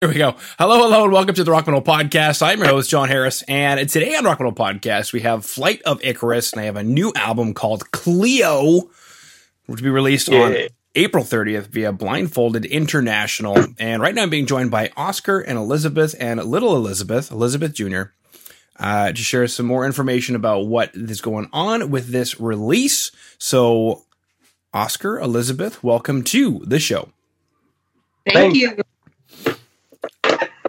Here we go. Hello, hello, and welcome to the Rock Metal Podcast. I'm your host, Jon Harris, and today on Rock Metal Podcast, we have Flight of Icarus, and I have a new album called Cleo, which will be released on April 30th via Blindfolded International. And right now I'm being joined by Oskar and Elisabeth and little Elisabeth, Elisabeth Jr., uh, to share some more information about what is going on with this release. So, Oskar, Elisabeth, welcome to the show. Thank- Thank you.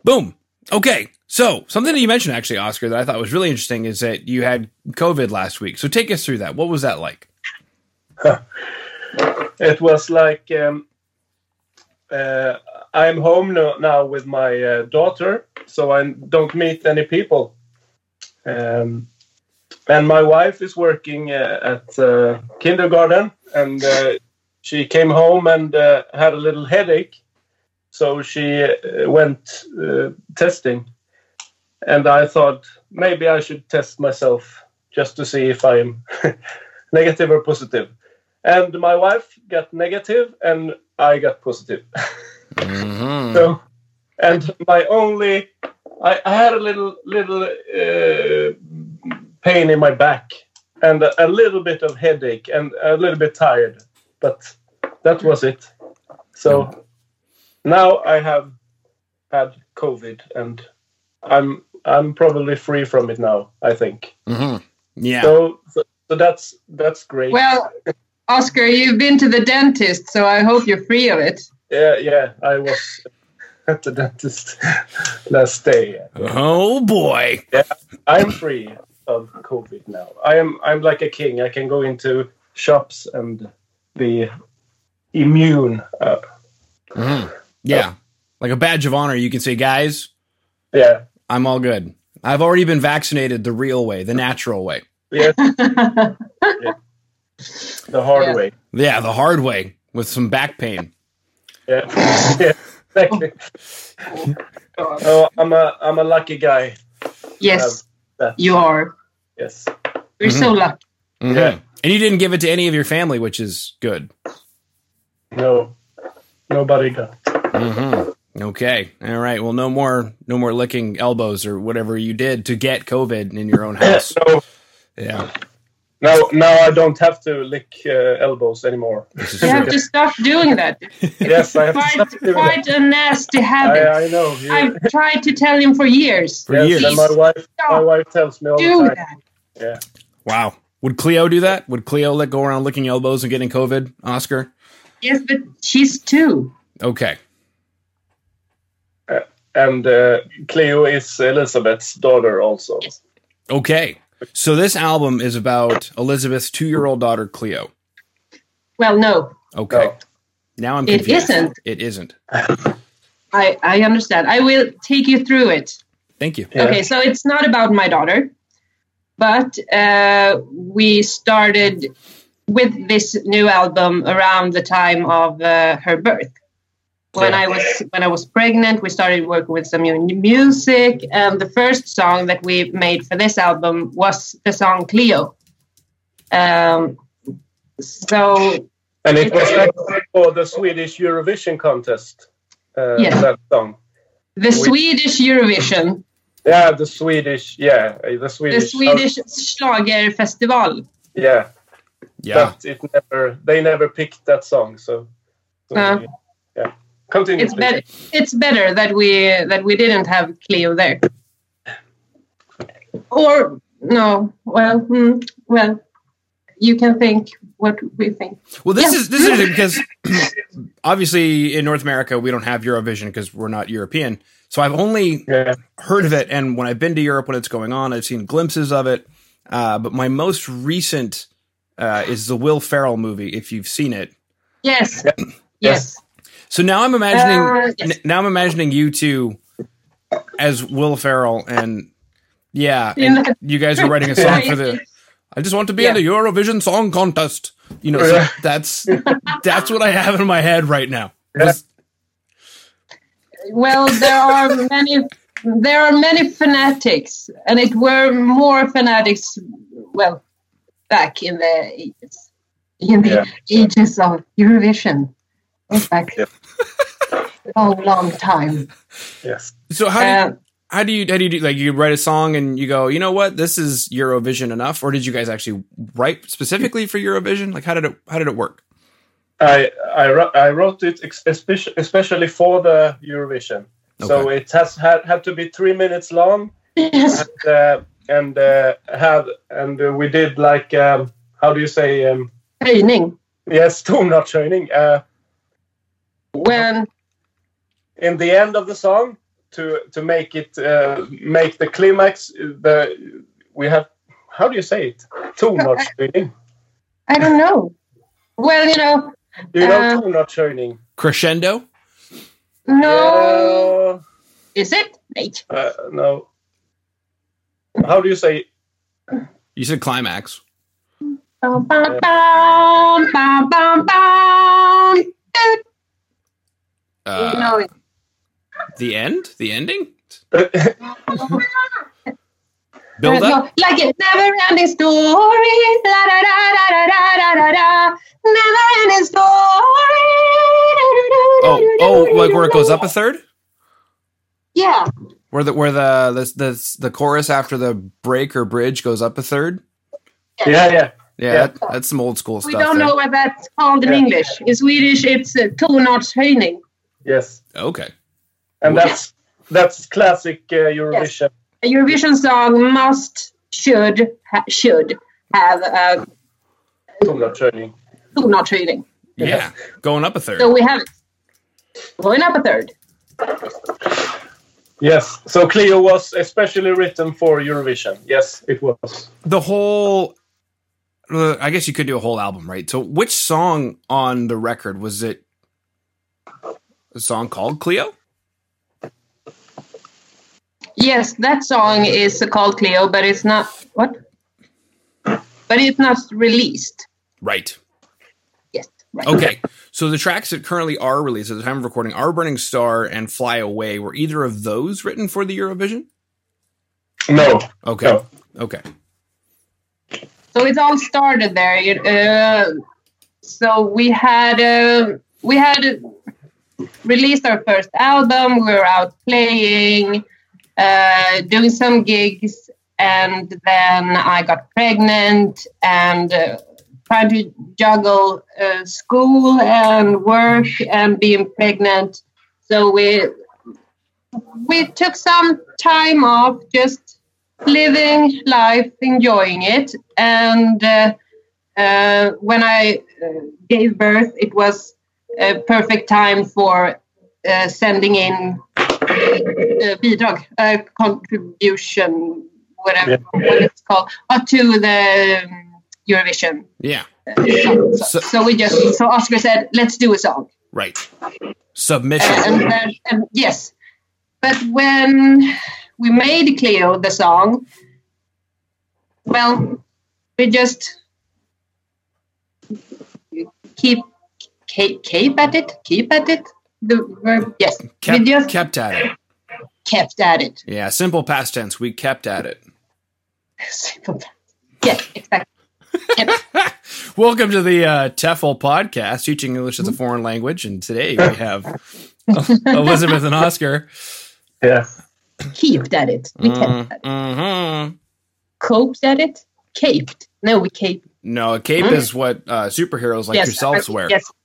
Boom. Okay. So something that you mentioned actually, Oskar, that I thought was really interesting is that you had COVID last week. So take us through that. What was that like? It was like um, uh, I'm home no, now with my uh, daughter, so I don't meet any people. Um, and my wife is working uh, at uh, kindergarten, and uh, she came home and uh, had a little headache, so she uh, went uh, testing. And I thought maybe I should test myself just to see if I'm negative or positive. And my wife got negative, and I got positive. Mm-hmm. So, and my only, I, I had a little little uh, pain in my back and a, a little bit of headache and a little bit tired, but that was it. So now I have had COVID, and I'm I'm probably free from it now. I think. Mm-hmm. Yeah. So, so so that's that's great. Well, Oskar, you've been to the dentist, so I hope you're free of it. yeah, yeah. I was at the dentist last day. oh boy. Yeah, I'm free of COVID now. I am I'm like a king. I can go into shops and be immune. Uh, hmm Yeah. Like a badge of honor, you can say, guys, yeah. I'm all good. I've already been vaccinated the real way, the natural way. Yes, the hard Yeah. way. Yeah, the hard way with some back pain. Yeah. yeah. Thank you. Oh, I'm a I'm a lucky guy. yes, you are. Yes. We're so lucky. Mhm. Yeah. And you didn't give it to any of your family, which is good. No. Nobody got. Hmm Okay. All right. Well, no more, no more licking elbows or whatever you did to get COVID in your own house. No. Yeah. Now now I don't have to lick uh, elbows anymore. You have to stop doing that. yes, I have to stop doing quite that. a nasty habit. I, I know. You- I've tried to tell him for years. For yes, years. and my wife my wife tells me all Do the time. that. Wow. Would Cleo do that? Would Cleo let go around licking elbows and getting COVID, Oskar? Yes, but she's two. Okay. And uh, Cleo is Elisabeth's daughter also. Okay. So this album is about Elisabeth's two year old daughter, Cleo. Well, no, Okay. No. Now I'm It confused. isn't. It isn't. I, I understand. I will take you through it. Thank you. Yeah. Okay, so it's not about my daughter, but uh, we started with this new album around the time of uh, her birth. When Yeah. I was when I was pregnant, we started working with some new music, and the first song that we made for this album was the song Cleo. Um, so And it was for the Swedish Eurovision contest. Uh, Yeah. That song. the Swedish Eurovision, Yeah, the Swedish. Yeah, uh, the the Swedish. Swedish Schlagerfestival. yeah, Yeah. but it never. They never picked that song. So. so Uh. yeah. Continue. it's better it's better that we that we didn't have cleo there or no well hmm, well you can think what we think Well, this Yeah. is this is because obviously in North America we don't have Eurovision because we're not European. So I've only Yeah. heard of it, and when I've been to Europe when it's going on, I've seen glimpses of it. Uh, but my most recent uh, is the Will Ferrell movie. If you've seen it, yes yes so now I'm imagining Uh, yes. n- now I'm imagining you two as Will Ferrell, and yeah, and you guys are writing a song for the. I just want to be in the Eurovision Song Contest. You know, so that's that's what I have in my head right now. Yeah. This- well there are many there are many fanatics and it were more fanatics well back in the ages in the Yeah. ages of eurovision In fact, Yeah. Long, long time. Yes. So how do you, Uh, how do you how do you do like you write a song and you go you know what this is Eurovision enough or did you guys actually write specifically for Eurovision like how did it how did it work? I I, wrote, I wrote it especially especially for the Eurovision. So it has had, had to be three minutes long, yes. and uh, and uh, had and uh, we did like um, how do you say um, Höjning. yes tonartshöjning uh, When in the end of the song to to make it uh, make the climax the we have how do you say it tonartshöjning I don't know. Well, you know, you know Uh, tonartshöjning Crescendo? no. Is it? Wait. uh, no how do you say You said climax. Bum, bum, bum, uh, the end? The ending? Build up? Like a never ending story. Da da da da da da da da. Never ending story. Oh, oh, like where it goes up a third? Yeah. Where the where the the the, the chorus after the break or bridge goes up a third? Yeah, yeah. yeah. Yeah, yeah. That, that's some old school we stuff. We don't there. know what that's called in yeah. English. In Swedish, it's uh, tonartshöjning yes Okay. and that's that's classic uh, Eurovision. A Eurovision song must, should, ha- should have a Tonartshöjning. tonartshöjning. Yeah, going up a third. So we have. Going up a third. Yes. So Cleo was especially written for Eurovision. Yes, it was. the whole uh, I guess you could do a whole album, right? So which song on the record was it a song called Cleo? Yes, that song is called Cleo, but it's not what? But it's not released. Right. Yes. Right. Okay. So the tracks that currently are released at the time of recording are Burning Star and Fly Away. Were either of those written for the Eurovision? No. Okay. No. Okay. So it all started there. It, uh, so we had uh, we had released our first album. We were out playing, uh, doing some gigs, and then I got pregnant and uh, trying to juggle uh, school and work and being pregnant. So we we took some time off, just living life, enjoying it. And uh, uh, when I uh, gave birth, it was a perfect time for uh, sending in uh, bidrag, uh, contribution, whatever Yeah. what it's called, uh, to the um, Eurovision. Yeah. So, So- so we just, so Oskar said, let's do a song Right. Submission. and then and yes but when we made cleo the song well we just keep keep, keep at it keep at it the verb yes kept, we just kept at it. kept at it Yeah. Simple past tense. We kept at it. Simple past tense. Yes exactly Welcome to the uh, TEFL podcast, teaching English as a foreign language. And today we have Elisabeth and Oskar. Yeah. keep at it we kept Mm, at it mhm. coped at it caped no we caped No, a cape Hmm? is what uh, superheroes like yes yourselves I- wear. yes Yeah.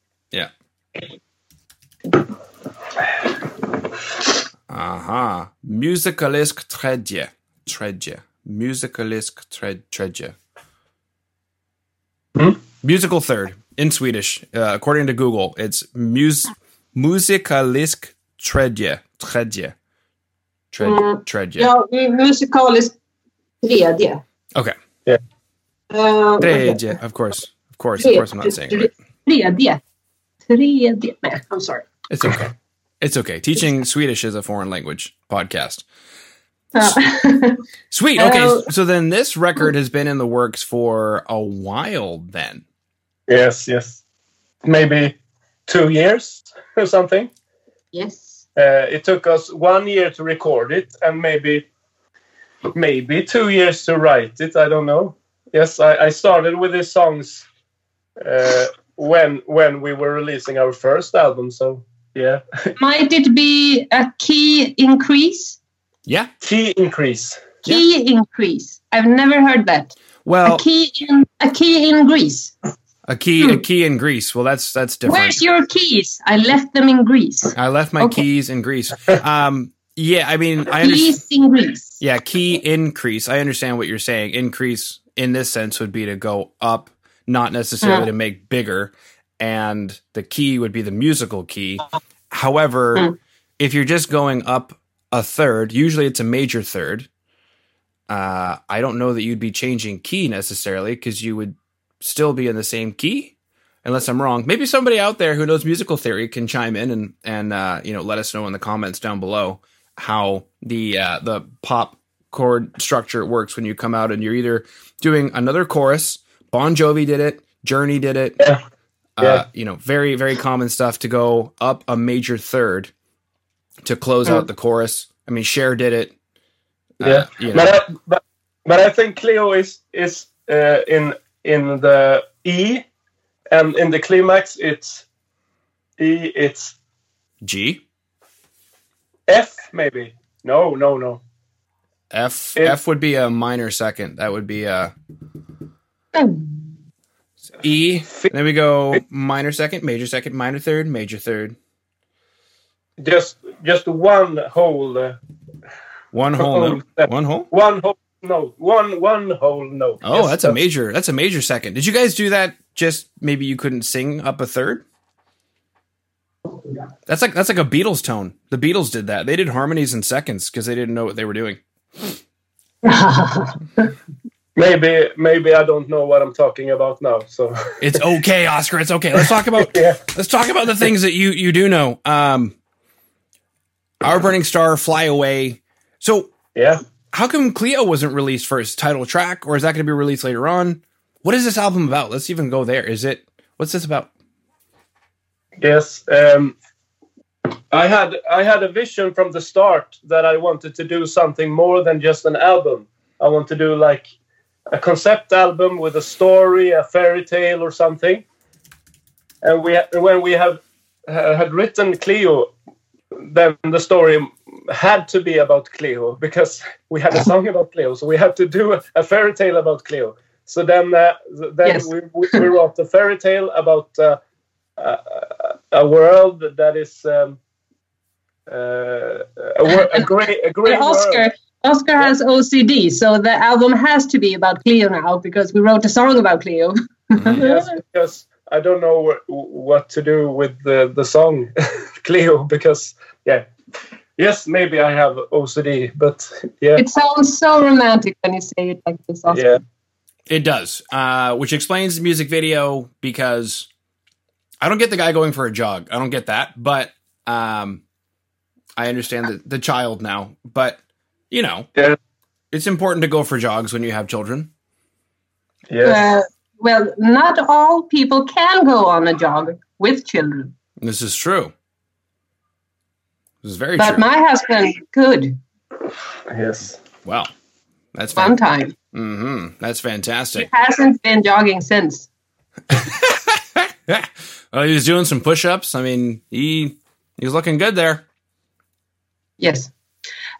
Aha. Musicalisk tredje. Tredje. Musicalisk tred- tredje. Hmm? Musical third in Swedish. Uh, according to Google, it's mus- musikalisk tredje. Tredje. Tred- Mm. Tredje. ja musikalisk tredje Okay. Uh, Tredje. Of course. Of course. Of course, I'm not saying it. Tredje. Tredje. Nej, I'm sorry. It's okay. It's okay. Teaching Swedish is a foreign language podcast. Uh, Sweet. Okay. So then this record has been in the works for a while then. Yes. Yes. Maybe two years or something. yes. Uh, it took us one year to record it, and maybe maybe two years to write it. I don't know. Yes, I, I started with these songs uh, when when we were releasing our first album. So Yeah. Might it be a key increase? Yeah. Key increase. Key increase. I've never heard that. Well, a key in a key in Greece. a key a key in Greece. Well, that's that's different. Where's your keys? I left them in Greece. I left my Okay. keys in Greece. Um, yeah, I mean, I understand. Keys in Greece. Yeah, key increase. I understand what you're saying. Increase in this sense would be to go up, not necessarily to make bigger. And the key would be the musical key. However, Mm. if you're just going up a third, usually it's a major third. Uh, I don't know that you'd be changing key necessarily because you would still be in the same key, unless I'm wrong. Maybe somebody out there who knows musical theory can chime in and and uh, you know let us know in the comments down below how the uh, the pop chord structure works when you come out and you're either doing another chorus. Bon Jovi did it. Journey did it. Yeah. Uh, Yeah. you know, very very common stuff to go up a major third to close out the chorus. I mean, Cher did it. Uh, Yeah. you know. But I, but, but I think Cleo is is uh, in in the E, and in the climax it's E. It's G F maybe. No, no, no. F F would be a minor second. That would be a E. Then we go minor second, major second, minor third, major third. Just just one whole uh, One whole Oh, note. that- One whole. one whole note. One one whole note. Oh, Yes, that's a major. That's a major second. Did you guys do that? Just maybe you couldn't sing up a third. That's like that's like a Beatles tone. The Beatles did that. They did harmonies in seconds because they didn't know what they were doing. Maybe maybe I don't know what I'm talking about now. So It's okay, Oskar. It's okay. Let's talk about yeah, let's talk about the things that you you do know. Um, Our Burning Star, Fly Away. So yeah. how come Cleo wasn't released first? Title track, or is that going to be released later on? What is this album about? Let's even go there. Is it what's this about? Yes. Um, I had I had a vision from the start that I wanted to do something more than just an album. I want to do like a concept album with a story, a fairy tale, or something. And we when we have uh, had written Cleo, then the story had to be about Cleo because we had a song about Cleo, so we had to do a, a fairy tale about Cleo. So then, uh, then Yes. we, we, wrote a fairy tale about uh, a, a world that is um, uh, a, wor- a great a great But Oskar, world. Oskar has OCD, so the album has to be about Cleo now because we wrote a song about Cleo. Yes, because I don't know what, what to do with the the song Cleo because yeah. Yes, maybe I have OCD, but yeah, It sounds so romantic when you say it like this, Oskar. yeah, It does, uh, which explains the music video because I don't get the guy going for a jog. I don't get that, but um, I understand the, the child now. But you know, Yeah. it's important to go for jogs when you have children. yeah. Uh, well, not all people can go on a jog with children, This is true. This is very but true. my husband could yes. well, that's one fan- time. hmm That's fantastic. He hasn't been jogging since. well, he was doing some push-ups. I mean, he he was looking good there. Yes.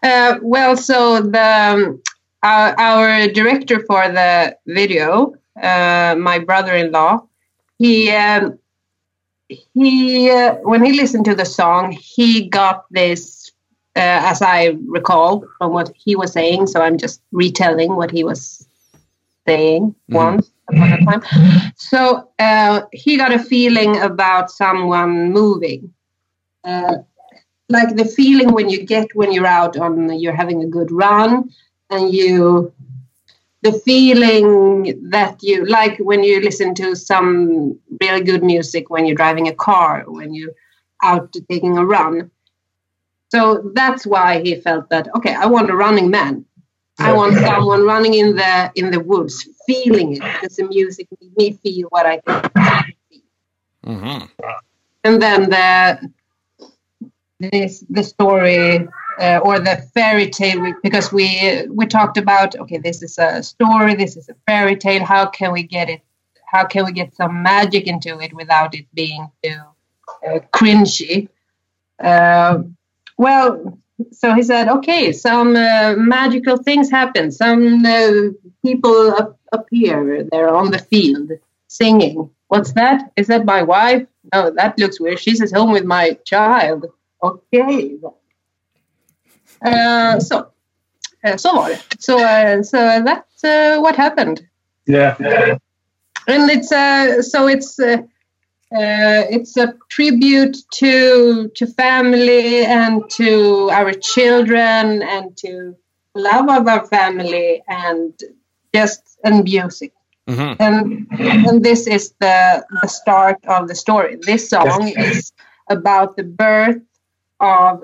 Uh, well, so the um, our, our director for the video, uh, my brother-in-law, he um, he uh, when he listened to the song, he got this, uh, as I recall from what he was saying. So I'm just retelling what he was saying once upon a time. So uh, he got a feeling about someone moving. Like the feeling when you get when you're out on you're having a good run and you the feeling that you like when you listen to some really good music when you're driving a car when you're out taking a run. So that's why he felt that okay i want a running man. I want someone running in the in the woods feeling it. Because the music made me feel what i can hmm and then the this the story uh, or the fairy tale because we we talked about okay this is a story this is a fairy tale how can we get it how can we get some magic into it without it being too uh, cringy Uh, well, so he said, okay, some uh, magical things happen. Some uh, people ap- appear. They're on the field singing. What's that? Is that my wife? No, that looks weird. She's at home with my child. Okay. Uh, so, uh, så var det. So, uh, so that's uh, what happened. Yeah. and it's uh, so it's uh, uh, it's a tribute to to family and to our children and to love of our family and just and music hmm and and this is the the start of the story this song is about the birth of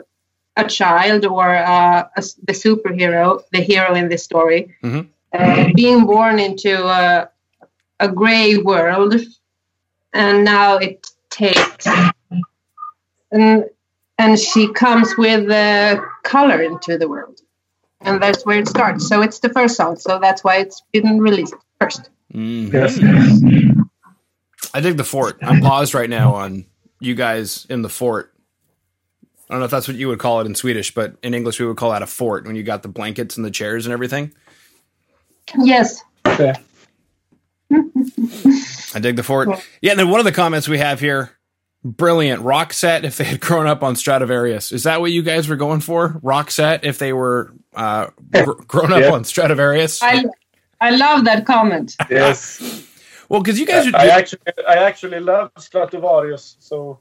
a child or uh, a s the superhero the hero in this story Mhm. uh, being born into a, a gray world and now it takes and and she comes with uh, color into the world and that's where it starts so it's the first song so that's why it's been released first Yes. I dig the fort. I'm paused right now on you guys in the fort. I don't know if that's what you would call it in Swedish, but in English we would call that a fort when you got the blankets and the chairs and everything. yes Yeah. I dig the fort. Yeah, and then one of the comments we have here, brilliant Roxette if they had grown up on Stratovarius. Is that what you guys were going for? Roxette if they were uh, gr- grown up Yeah. on Stratovarius? I I love that comment. Yes. well, because you guys are. I actually, I actually love Stratovarius, so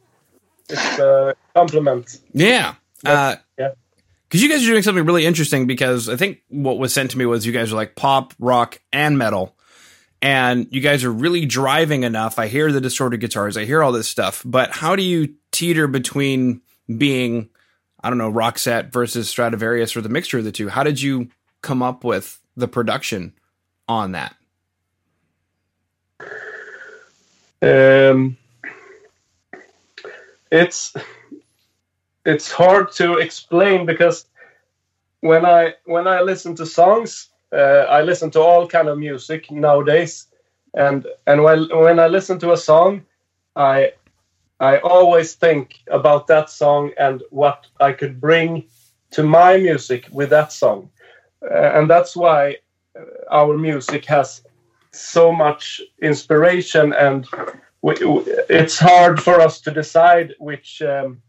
it's a compliment. Yeah. Uh, Yeah. Because you guys are doing something really interesting. Because I think what was sent to me was you guys are like pop, rock, and metal, and you guys are really driving enough. I hear the distorted guitars, I hear all this stuff, but how do you teeter between being, I don't know, Roxette versus Stratovarius or the mixture of the two? How did you come up with the production on that? Um, it's it's hard to explain because when I when I listen to songs, uh, I listen to all kind of music nowadays, and and when when I listen to a song, I I always think about that song and what I could bring to my music with that song, uh, and that's why uh, our music has so much inspiration and it's hard for us to decide which um,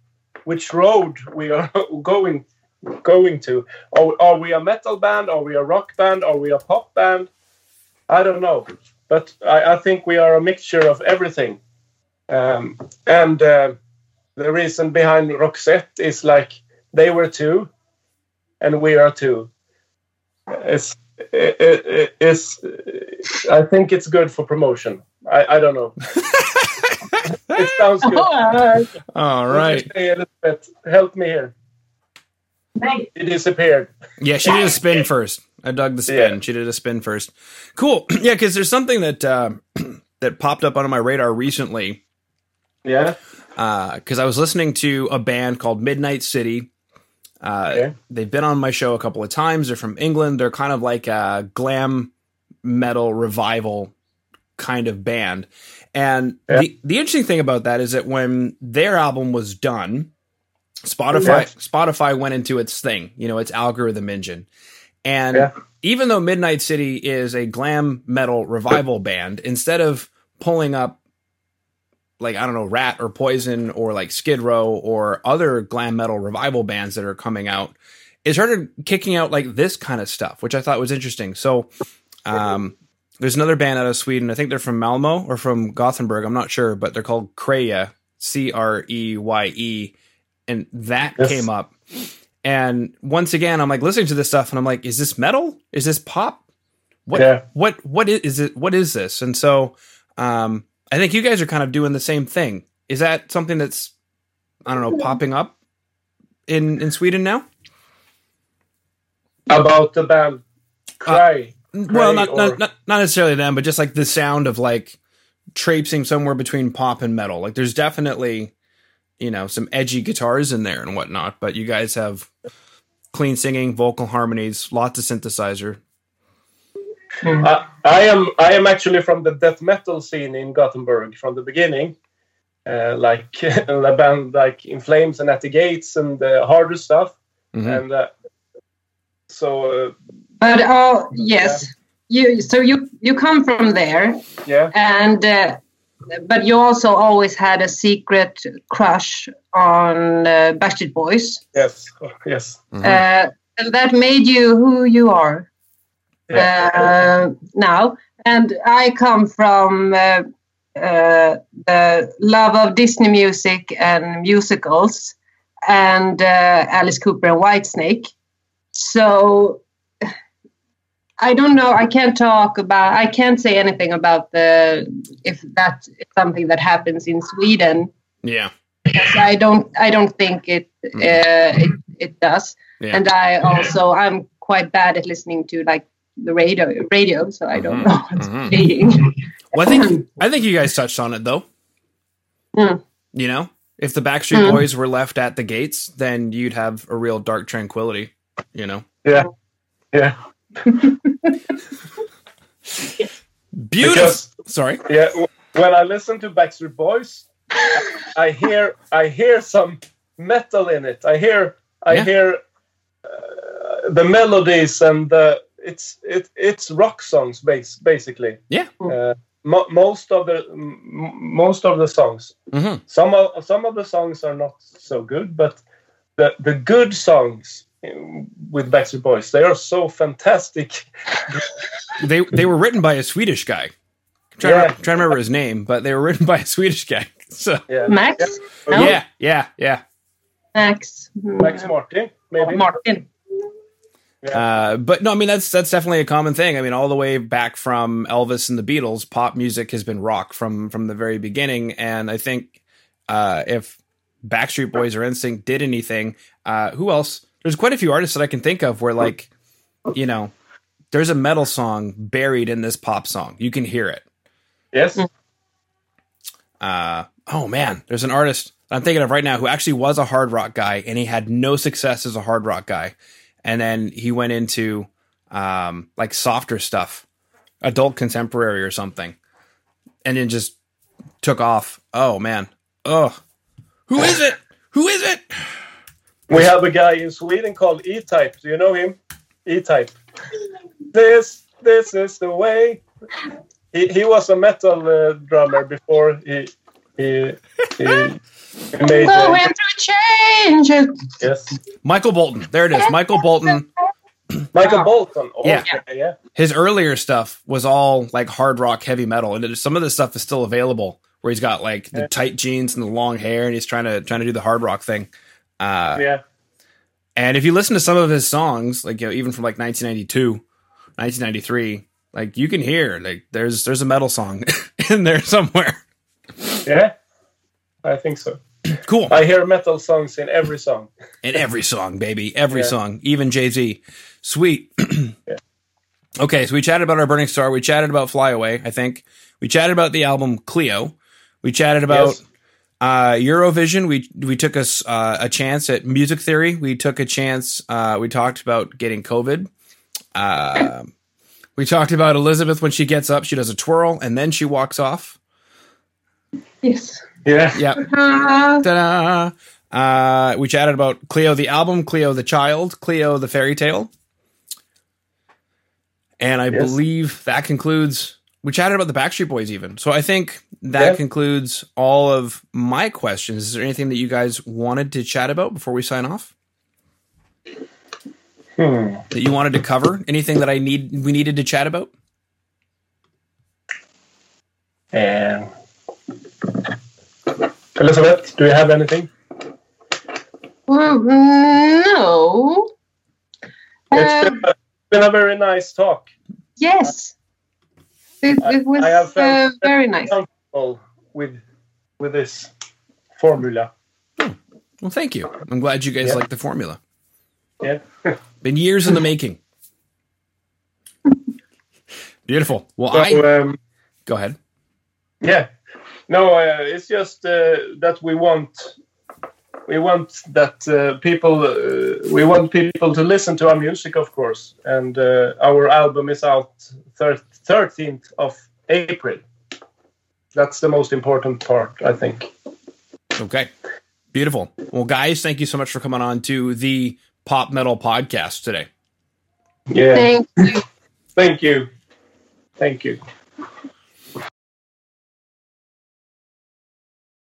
which road we are going going to. Are, are we a metal band? Are we a rock band? Are we a pop band? I don't know, but I, I think we are a mixture of everything. Um, and uh, the reason behind Roxette is like they were two, and we are two. It's it, it, it's I think it's good for promotion. I, I don't know. it sounds good. All What right. you say, Elisabeth? Help me here. Nice. It disappeared. Yeah, she did a spin first. I dug the spin. Yeah. She did a spin first. Cool. Yeah, because there's something that uh, that popped up on my radar recently. Yeah. Because I was listening to a band called Midnight City. Uh, Okay. They've been on my show a couple of times. They're from England. They're kind of like a glam metal revival kind of band. And Yeah. the, the interesting thing about that is that when their album was done, Spotify Yeah. Spotify went into its thing, you know, its algorithm engine. And Yeah. even though Midnight City is a glam metal revival band, instead of pulling up like I don't know, Ratt or Poison or like Skid Row or other glam metal revival bands that are coming out, it started kicking out like this kind of stuff, which I thought was interesting. So um there's another band out of Sweden. I think they're from Malmo or from Gothenburg. I'm not sure, but they're called Creye, C R E Y E, and that Yes. came up. And once again, I'm like listening to this stuff, and I'm like, is this metal? Is this pop? What Yeah. what what is, is it? What is this? And so, um, I think you guys are kind of doing the same thing. Is that something that's I don't know popping up in in Sweden now? About the band Creye. Well, not, or- not not not necessarily them, but just like the sound of like traipsing somewhere between pop and metal. Like there's definitely you know some edgy guitars in there and whatnot, but you guys have clean singing, vocal harmonies, lots of synthesizer. I, I am I am actually from the death metal scene in Gothenburg from the beginning, uh, like a band like In Flames and At the Gates and the harder stuff. Mhm. And uh, so, uh, But oh yes, you. So you you come from there, yeah, and uh, but you also always had a secret crush on uh, Backstreet Boys, yes, yes. Mhm. uh, and that made you who you are Yeah. uh, now. And I come from uh, uh, the love of Disney music and musicals, and uh, Alice Cooper and Whitesnake. So I don't know. I can't talk about. I can't say anything about the if that is something that happens in Sweden. yeah. Because I don't. I don't think it. Uh, it, it does. Yeah. And I also I'm quite bad at listening to like the radio. Radio, so I don't Mhm. know what's Mhm. playing. Well, I think I think you guys touched on it though. Mm. You know, if the Backstreet Mm. Boys were left at the gates, then you'd have a real dark tranquility. You know, Yeah, yeah. beautiful. Because Sorry. yeah, when I listen to Backstreet Boys, I hear I hear some metal in it. I hear I Yeah. hear uh, the melodies and the it's it it's rock songs base basically. Yeah. Uh, mo- most of the m- most of the songs. hmm Some of some of the songs are not so good, but the the good songs with Backstreet Boys they are so fantastic. They they were written by a Swedish guy. I'm trying, Yeah. to, trying to remember his name, but they were written by a Swedish guy. So Yeah, Max, No? yeah, yeah, yeah. Max, Max Martin maybe. Martin. Uh, but no, I mean that's that's definitely a common thing. I mean, all the way back from Elvis and the Beatles, pop music has been rock from from the very beginning. And I think uh, if Backstreet Boys or NSYNC did anything, uh, who else? There's quite a few artists that I can think of where, like, you know, there's a metal song buried in this pop song. You can hear it. Yes. Uh, oh man, there's an artist I'm thinking of right now who actually was a hard rock guy and he had no success as a hard rock guy. And then he went into um, like softer stuff, adult contemporary or something, and then just took off. Oh man. Oh, who is it? Who is it? We have a guy in Sweden called E-Type. Do you know him? E-Type. This this is the way. He, he was a metal uh, drummer before he he he, he made uh, Going through changes. yes Michael Bolton. There it is. Michael Bolton. Michael Wow. Bolton. Oh, Yeah. okay, yeah. His earlier stuff was all like hard rock, heavy metal, and some of this stuff is still available. Where he's got like the tight jeans and the long hair, and he's trying to trying to do the hard rock thing. Uh, yeah. And if you listen to some of his songs, like you know, even from like 1992, 1993, like you can hear like there's there's a metal song in there somewhere. Yeah. I think so. Cool. I hear metal songs in every song. In every song, baby, every Yeah. song, even Jay Z. Sweet. Okay, so we chatted about our Burning Star. We chatted about Fly Away. I think we chatted about the album Cleo. We chatted about Yes. Uh, Eurovision. We we took us uh, a chance at music theory. We took a chance. Uh, we talked about getting COVID. Uh, we talked about Elisabeth when she gets up, she does a twirl and then she walks off. Yes. Yeah. Yeah. Uh, Ta-da! Uh, we chatted about Cleo the album, Cleo the child, Cleo the fairy tale. And I Yes. believe that concludes. We chatted about the Backstreet Boys even. So I think that Yeah. concludes all of my questions. Is there anything that you guys wanted to chat about before we sign off? Hmm. That you wanted to cover? Anything that I need we needed to chat about? And Elisabeth, do you have anything? well, no. It's been, a, been a very nice talk. yes. It, it was I have uh, very nice. Comfortable with with this formula. Well, thank you. I'm glad you guys Yeah. like the formula. Yeah. Been years in the making. Beautiful. Well, I um, go ahead. yeah. No, uh, it's just uh, that we want we want that uh, people uh, we want people to listen to our music, of course, and uh, our album is out thirteenth of April. That's the most important part, I think. Okay. Beautiful. Well, guys, thank you so much for coming on to the Pop Metal Podcast today. Yeah. Thank you. Thank you. Thank you.